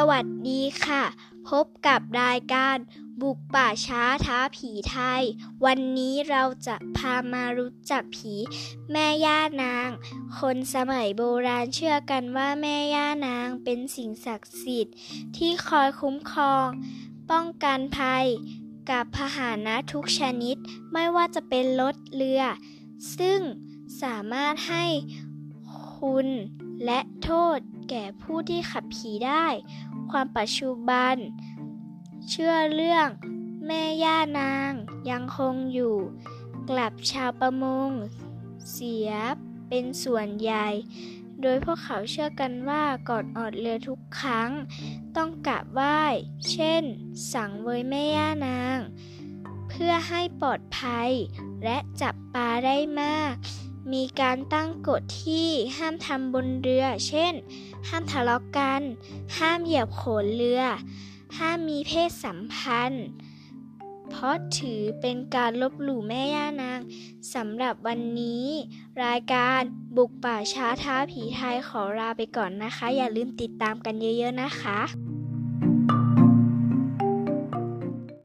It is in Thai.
สวัสดีค่ะ พบกับรายการบุกป่าช้าท้าผีไทย วันนี้เราจะพามารู้จักผี แม่ย่านาง คนสมัยโบราณเชื่อกันว่าแม่ย่านางเป็นสิ่งศักดิ์สิทธิ์ ที่คอยคุ้มครอง ป้องกันภัย กับพาหนะทุกชนิดไม่ว่าจะเป็นรถเรือ ซึ่งสามารถให้คุณและโทษ แก่ผู้ที่ขับผีได้ ความปัจจุบัน เชื่อเรื่องแม่ย่านางยังคงอยู่ กลับชาวประมง เสียเป็นส่วนใหญ่ โดยพวกเขาเชื่อกันว่าก่อนออดเรือทุกครั้ง ต้องกราบไหว้ เช่น สั่งเวยแม่ย่านาง เพื่อให้ปลอดภัย และจับปลาได้มาก มีการตั้งกฎที่ห้ามทำบนเรือ เช่น ห้ามทะเลาะกัน ห้ามเหยียบโขนเรือ ห้ามมีเพศสัมพันธ์ เพราะถือเป็นการลบหลู่แม่ย่านาง สำหรับวันนี้ รายการบุกป่าช้าท้าผีไทยขอลาไปก่อนนะคะ อย่าลืมติดตามกันเยอะๆนะคะ